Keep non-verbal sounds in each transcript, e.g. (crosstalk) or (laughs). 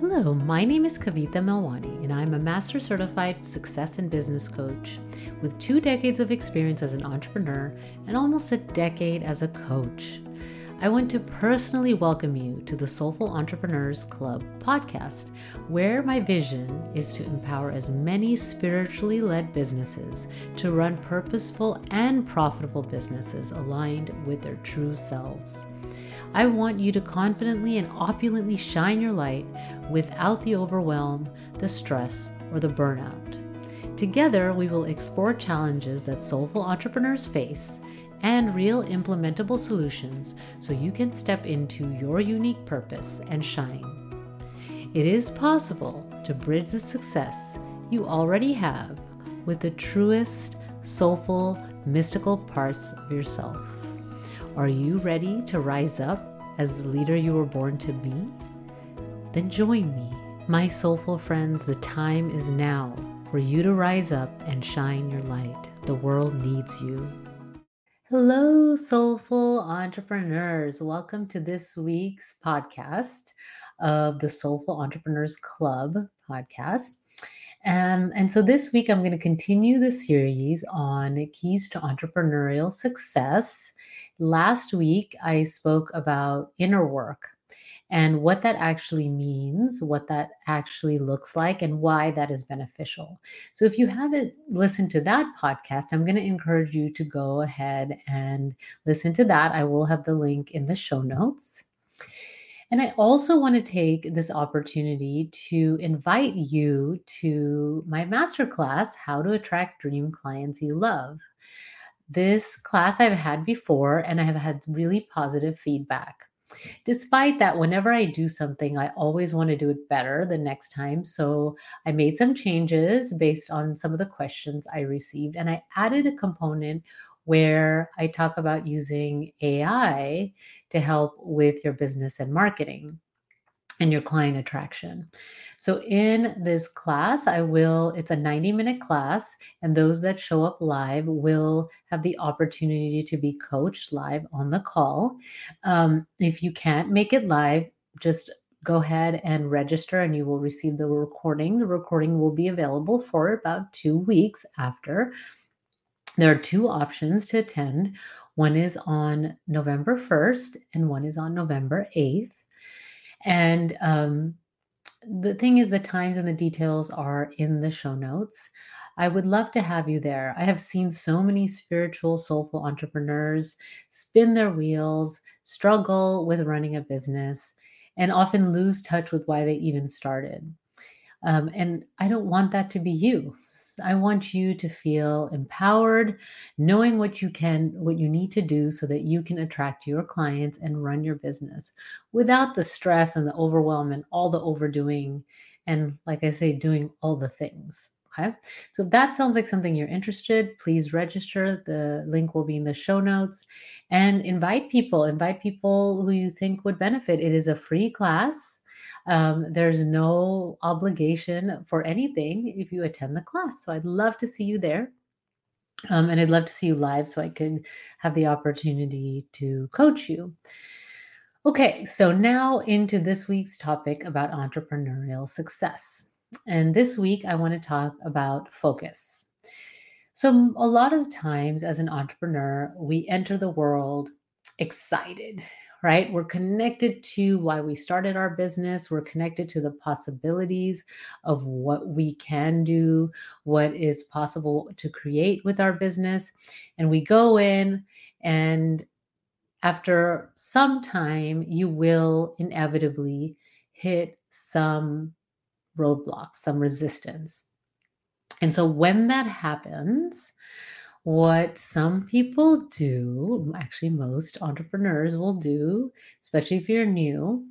Hello, my name is Kavita Melwani, and I'm a Master Certified Success and Business Coach with two decades of experience as an entrepreneur and almost a decade as a coach. I want to personally welcome you to the Soulful Entrepreneurs Club podcast, where my vision is to empower as many spiritually led businesses to run purposeful and profitable businesses aligned with their true selves. I want you to confidently and opulently shine your light without the overwhelm, the stress, or the burnout. Together, we will explore challenges that soulful entrepreneurs face and real implementable solutions so you can step into your unique purpose and shine. It is possible to bridge the success you already have with the truest, soulful, mystical parts of yourself. Are you ready to rise up as the leader you were born to be? Then join me, my soulful friends. The time is now for you to rise up and shine your light. The world needs you. Hello, soulful entrepreneurs. Welcome to this week's podcast of the Soulful Entrepreneurs Club podcast. Um, and so this week, I'm going to continue the series on keys to entrepreneurial success. Last week, I spoke about inner work and what that actually means, what that actually looks like, and why that is beneficial. So, if you haven't listened to that podcast, I'm going to encourage you to go ahead and listen to that. I will have the link in the show notes. And I also want to take this opportunity to invite you to my masterclass, How to Attract Dream Clients You Love. This class I've had before, and I have had really positive feedback. Despite that, whenever I do something, I always want to do it better the next time. So I made some changes based on some of the questions I received, and I added a component where I talk about using AI to help with your business and marketing and your client attraction. So in this class, I will, it's a 90 minute class, and those that show up live will have the opportunity to be coached live on the call. Um, if you can't make it live, just go ahead and register and you will receive the recording. The recording will be available for about two weeks after. There are two options to attend. One is on November 1st and one is on November 8th. And um, the thing is, the times and the details are in the show notes. I would love to have you there. I have seen so many spiritual, soulful entrepreneurs spin their wheels, struggle with running a business, and often lose touch with why they even started. Um, and I don't want that to be you. I want you to feel empowered, knowing what you can, what you need to do so that you can attract your clients and run your business without the stress and the overwhelm and all the overdoing. And like I say, doing all the things. Okay. So if that sounds like something you're interested, please register. The link will be in the show notes and invite people, invite people who you think would benefit. It is a free class. Um, there's no obligation for anything if you attend the class. So I'd love to see you there. Um, and I'd love to see you live so I could have the opportunity to coach you. Okay, so now into this week's topic about entrepreneurial success. And this week, I want to talk about focus. So, a lot of times as an entrepreneur, we enter the world excited right? We're connected to why we started our business. We're connected to the possibilities of what we can do, what is possible to create with our business. And we go in, and after some time, you will inevitably hit some roadblocks, some resistance. And so when that happens, what some people do, actually, most entrepreneurs will do, especially if you're new,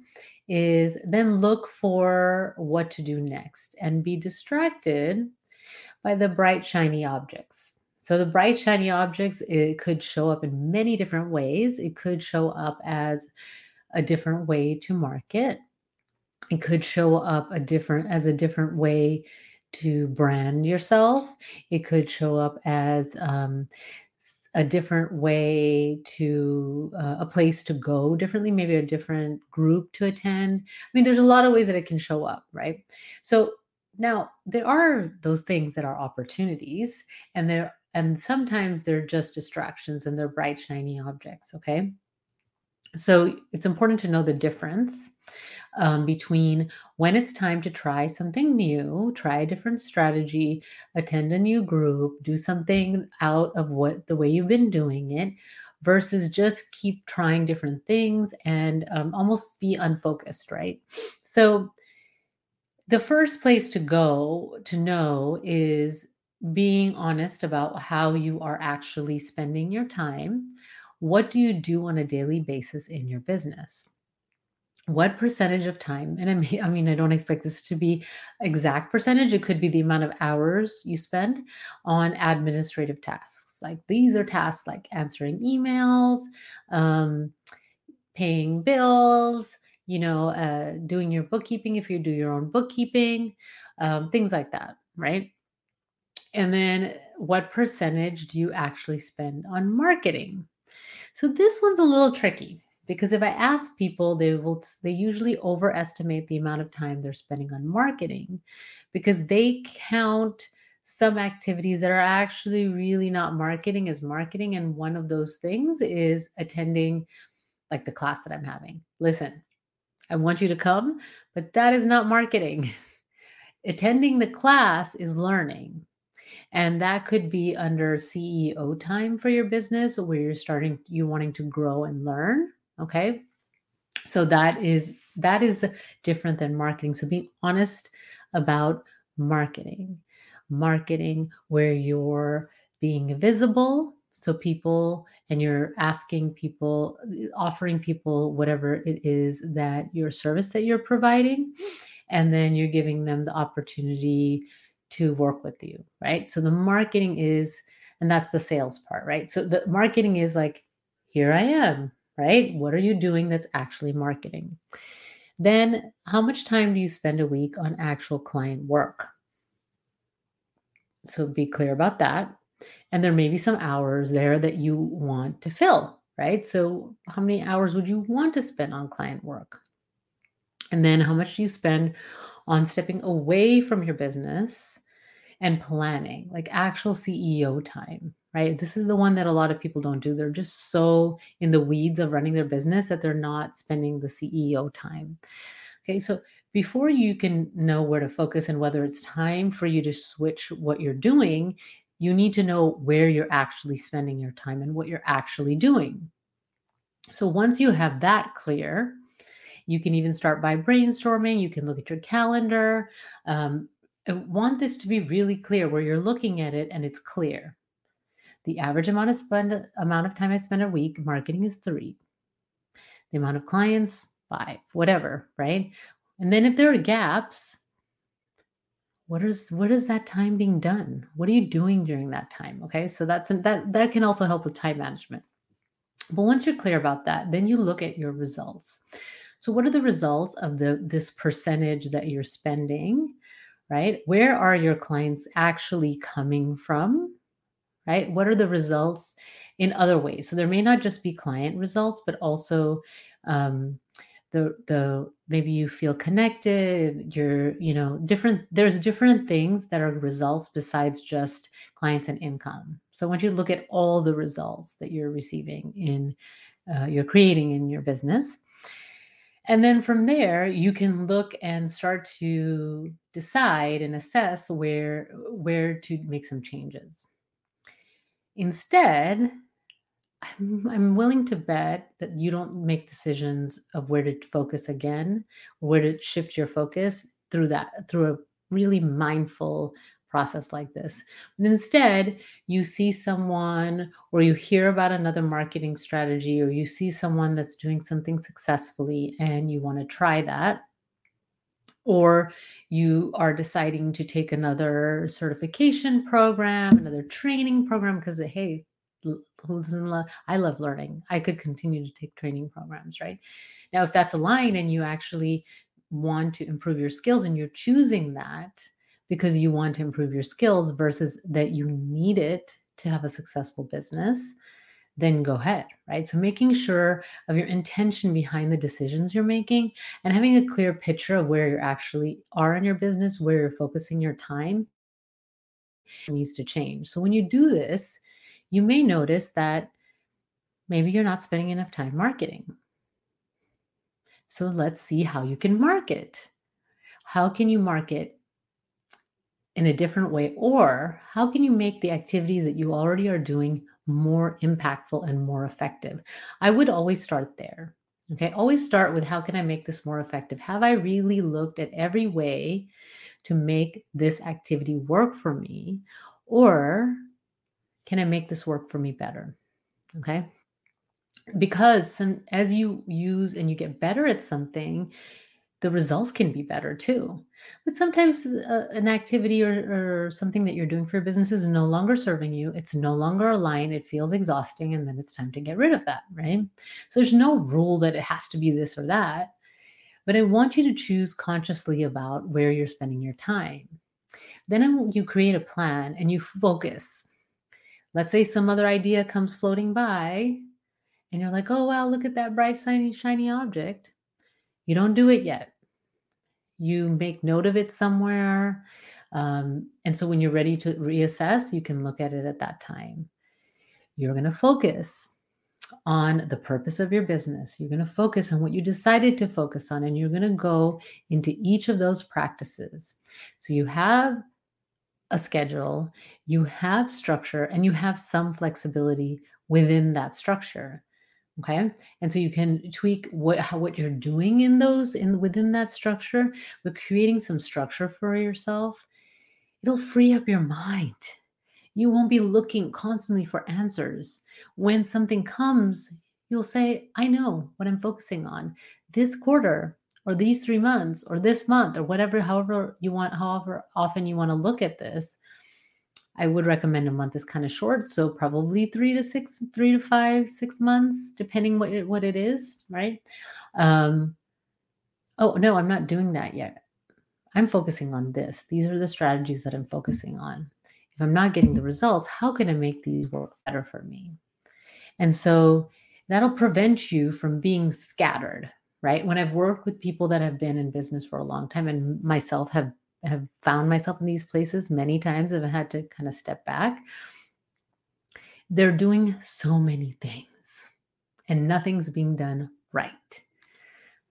is then look for what to do next and be distracted by the bright, shiny objects. So, the bright, shiny objects, it could show up in many different ways. It could show up as a different way to market. It could show up a different as a different way to brand yourself. It could show up as um, a different way to uh, a place to go differently, maybe a different group to attend. I mean, there's a lot of ways that it can show up, right? So now there are those things that are opportunities, and there and sometimes they're just distractions and they're bright shiny objects. Okay, so it's important to know the difference um, between when it's time to try something new, try a different strategy, attend a new group, do something out of what the way you've been doing it, versus just keep trying different things and um, almost be unfocused, right? So, the first place to go to know is being honest about how you are actually spending your time. What do you do on a daily basis in your business? What percentage of time and I mean, (laughs) I mean i don't expect this to be exact percentage it could be the amount of hours you spend on administrative tasks. Like these are tasks like answering emails um, paying bills you know uh, doing your bookkeeping if you do your own bookkeeping um, things like that right? And then what percentage do you actually spend on marketing? So this one's a little tricky because if i ask people they will they usually overestimate the amount of time they're spending on marketing because they count some activities that are actually really not marketing as marketing. And one of those things is attending like the class that i'm having. Listen i want you to come but that is not marketing. (laughs) Attending the class is learning. And that could be under ceo time for your business where you're starting you wanting to grow and learn Okay. So that is that is different than marketing. So being honest about marketing. Marketing where you're being visible so people and you're asking people offering people whatever it is that your service that you're providing and then you're giving them the opportunity to work with you right so the marketing is and that's the sales part right so the marketing is like here i am right? What are you doing that's actually marketing? Then, how much time do you spend a week on actual client work? So, be clear about that. And there may be some hours there that you want to fill, right? So, how many hours would you want to spend on client work? And then, how much do you spend on stepping away from your business and planning, like actual CEO time? Right? This is the one that a lot of people don't do. They're just so in the weeds of running their business that they're not spending the CEO time. Okay, so before you can know where to focus and whether it's time for you to switch what you're doing, you need to know where you're actually spending your time and what you're actually doing. So once you have that clear, you can even start by brainstorming. You can look at your calendar. Um, I want this to be really clear where you're looking at it and it's clear. The average amount of spend amount of time I spend a week marketing is three. The amount of clients, five, whatever, right? And then if there are gaps, what is what is that time being done? What are you doing during that time? Okay, so that's that that can also help with time management. But once you're clear about that, then you look at your results. So what are the results of the this percentage that you're spending, right? Where are your clients actually coming from? Right? What are the results in other ways? So there may not just be client results, but also um, the the maybe you feel connected. You're you know different. There's different things that are results besides just clients and income. So I want you to look at all the results that you're receiving in uh, you're creating in your business. And then from there, you can look and start to decide and assess where where to make some changes. Instead, I'm, willing to bet that you don't make decisions of where to focus again, where to shift your focus through that, through a really mindful process like this. But instead, you see someone or you hear about another marketing strategy or you see someone that's doing something successfully and you want to try that or you are deciding to take another certification program, another training program, because hey, who doesn't love? I love learning. I could continue to take training programs, right? Now, if that's a line and you actually want to improve your skills and you're choosing that because you want to improve your skills versus that you need it to have a successful business, then go ahead, right? So making sure of your intention behind the decisions you're making and having a clear picture of where you actually are in your business, where you're focusing your time needs to change. So when you do this, you may notice that maybe you're not spending enough time marketing. So let's see how you can market. How can you market in a different way? Or how can you make the activities that you already are doing more impactful and more effective? I would always start there. Okay. Always start with how can I make this more effective? Have I really looked at every way to make this activity work for me? Or can I make this work for me better? Okay. Because some, as you use and you get better at something, the results can be better too. But sometimes uh, an activity or, or something that you're doing for your business is no longer serving you. It's no longer aligned. It feels exhausting. And then it's time to get rid of that, right? So there's no rule that it has to be this or that. But I want you to choose consciously about where you're spending your time. Then you create a plan and you focus. Let's say some other idea comes floating by and you're like, oh, wow, look at that bright, shiny, shiny object you don't do it yet. You make note of it somewhere. Um, and so when you're ready to reassess, you can look at it at that time. You're going to focus on the purpose of your business. You're going to focus on what you decided to focus on, and you're going to go into each of those practices. So you have a schedule, you have structure, and you have some flexibility within that structure okay? And so you can tweak what how what you're doing in those in within that structure but creating some structure for yourself it'll free up your mind. You won't be looking constantly for answers. When something comes you'll say i know what i'm focusing on. This quarter or these 3 months or this month or whatever however you want however often you want to look at this I would recommend a month is kind of short, so probably three to six, three to five, six months, depending what it, what it is, right? Um, oh no, I'm not doing that yet. I'm focusing on this. These are the strategies that I'm focusing on. If I'm not getting the results, how can I make these work better for me? And so that'll prevent you from being scattered, right? When I've worked with people that have been in business for a long time and myself have have found myself in these places many times. I've had to kind of step back. They're doing so many things and nothing's being done right.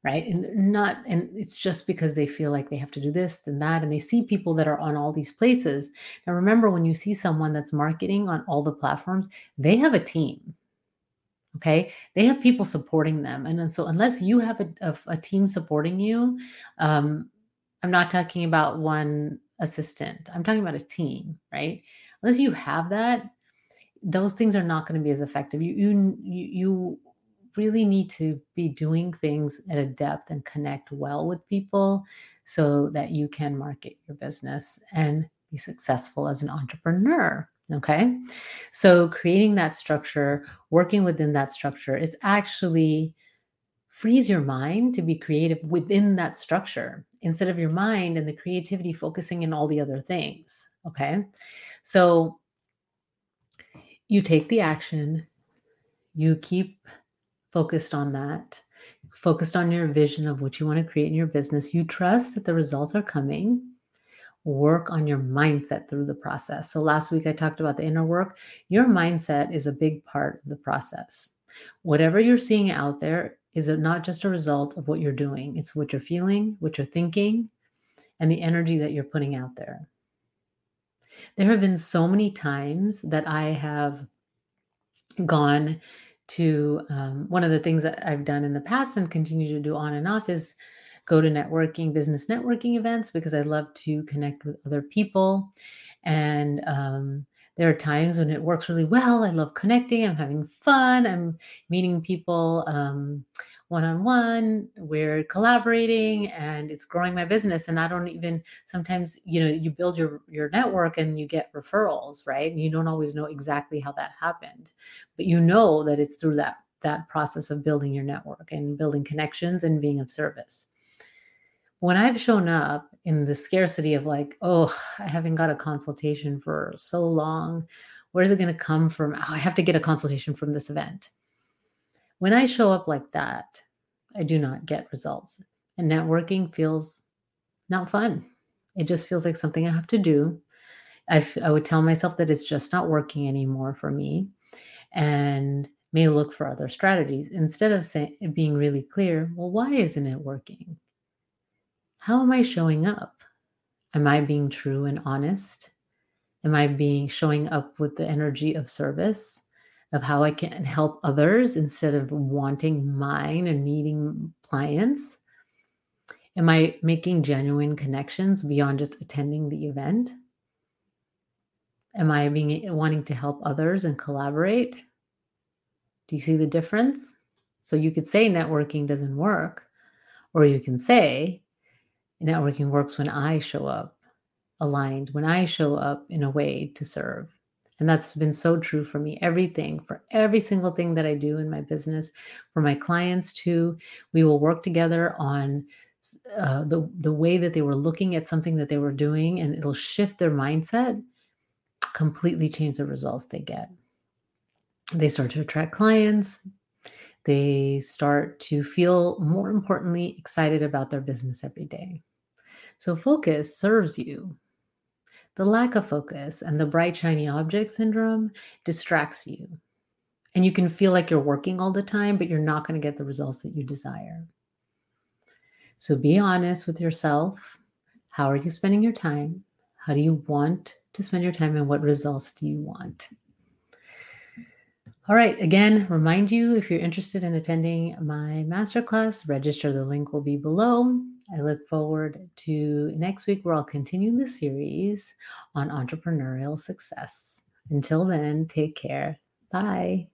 Right. And not, and it's just because they feel like they have to do this and that. And they see people that are on all these places. Now, remember, when you see someone that's marketing on all the platforms, they have a team. Okay. They have people supporting them. And so, unless you have a, a, a team supporting you, um, I'm not talking about one assistant. I'm talking about a team, right? Unless you have that, those things are not going to be as effective. You you you really need to be doing things at a depth and connect well with people so that you can market your business and be successful as an entrepreneur. Okay. So creating that structure, working within that structure, it's actually frees your mind to be creative within that structure instead of your mind and the creativity focusing in all the other things. Okay. So you take the action, you keep focused on that, focused on your vision of what you want to create in your business. You trust that the results are coming. Work on your mindset through the process. So, last week I talked about the inner work. Your mindset is a big part of the process. Whatever you're seeing out there is it not just a result of what you're doing, it's what you're feeling, what you're thinking, and the energy that you're putting out there. There have been so many times that I have gone to um, one of the things that I've done in the past and continue to do on and off is go to networking, business networking events because I love to connect with other people. And um, there are times when it works really well. I love connecting. I'm having fun. I'm meeting people one on one. We're collaborating, and it's growing my business. And I don't even sometimes, you know, you build your your network and you get referrals, right? And you don't always know exactly how that happened, but you know that it's through that that process of building your network and building connections and being of service when I've shown up in the scarcity of like, oh, I haven't got a consultation for so long, Where is it going to come from? Oh, I have to get a consultation from this event. When I show up like that, I do not get results. And networking feels not fun. It just feels like something I have to do. I, f- I would tell myself that it's just not working anymore for me and may look for other strategies instead of saying, being really clear well, why isn't it working? How am I showing up? Am I being true and honest? Am I being showing up with the energy of service? of how I can help others instead of wanting mine and needing clients? Am I making genuine connections beyond just attending the event? Am I being wanting to help others and collaborate? Do you see the difference? So you could say networking doesn't work, or you can say networking works when I show up aligned, when I show up in a way to serve. And that's been so true for me. Everything, for every single thing that I do in my business, for my clients too, we will work together on uh, the the way that they were looking at something that they were doing, and it'll shift their mindset, completely change the results they get. They start to attract clients. They start to feel, more importantly, excited about their business every day. So, focus serves you the lack of focus and the bright, shiny object syndrome distracts you. And you can feel like you're working all the time, but you're not going to get the results that you desire. So be honest with yourself. How are you spending your time? How do you want to spend your time and what results do you want? All right, again, remind you if you're interested in attending my masterclass, register. The link will be below. I look forward to next week where I'll continue the series on entrepreneurial success. Until then, take care. Bye.